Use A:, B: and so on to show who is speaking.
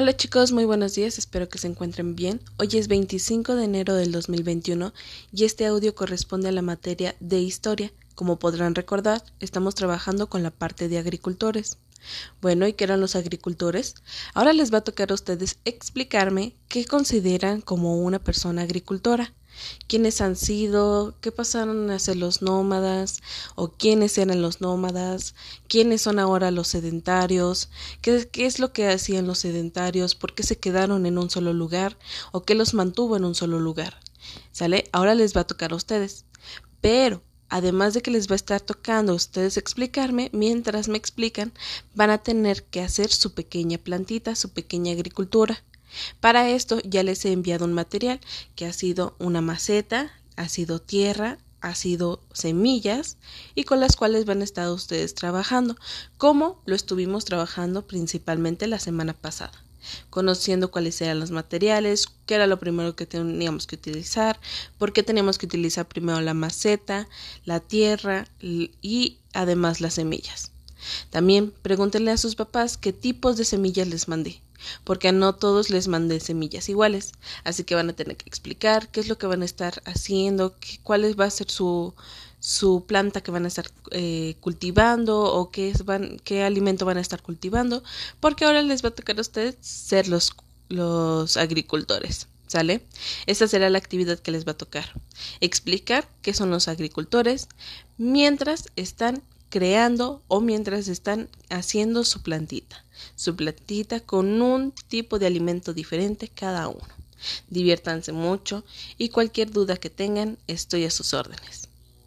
A: Hola chicos, muy buenos días, espero que se encuentren bien. Hoy es 25 de enero del 2021 y este audio corresponde a la materia de historia. Como podrán recordar, estamos trabajando con la parte de agricultores. Bueno, ¿y qué eran los agricultores? Ahora les va a tocar a ustedes explicarme qué consideran como una persona agricultora quiénes han sido, qué pasaron a los nómadas o quiénes eran los nómadas, quiénes son ahora los sedentarios, qué, qué es lo que hacían los sedentarios, por qué se quedaron en un solo lugar o qué los mantuvo en un solo lugar. ¿Sale? Ahora les va a tocar a ustedes. Pero además de que les va a estar tocando a ustedes explicarme, mientras me explican, van a tener que hacer su pequeña plantita, su pequeña agricultura. Para esto ya les he enviado un material que ha sido una maceta, ha sido tierra, ha sido semillas y con las cuales van a estar ustedes trabajando, como lo estuvimos trabajando principalmente la semana pasada conociendo cuáles eran los materiales, qué era lo primero que teníamos que utilizar, por qué teníamos que utilizar primero la maceta, la tierra y además las semillas. También pregúntenle a sus papás qué tipos de semillas les mandé porque no todos les mandé semillas iguales, así que van a tener que explicar qué es lo que van a estar haciendo, cuál va a ser su, su planta que van a estar eh, cultivando o qué, van, qué alimento van a estar cultivando, porque ahora les va a tocar a ustedes ser los, los agricultores. ¿Sale? Esta será la actividad que les va a tocar. Explicar qué son los agricultores mientras están creando o mientras están haciendo su plantita, su plantita con un tipo de alimento diferente cada uno. Diviértanse mucho y cualquier duda que tengan estoy a sus órdenes.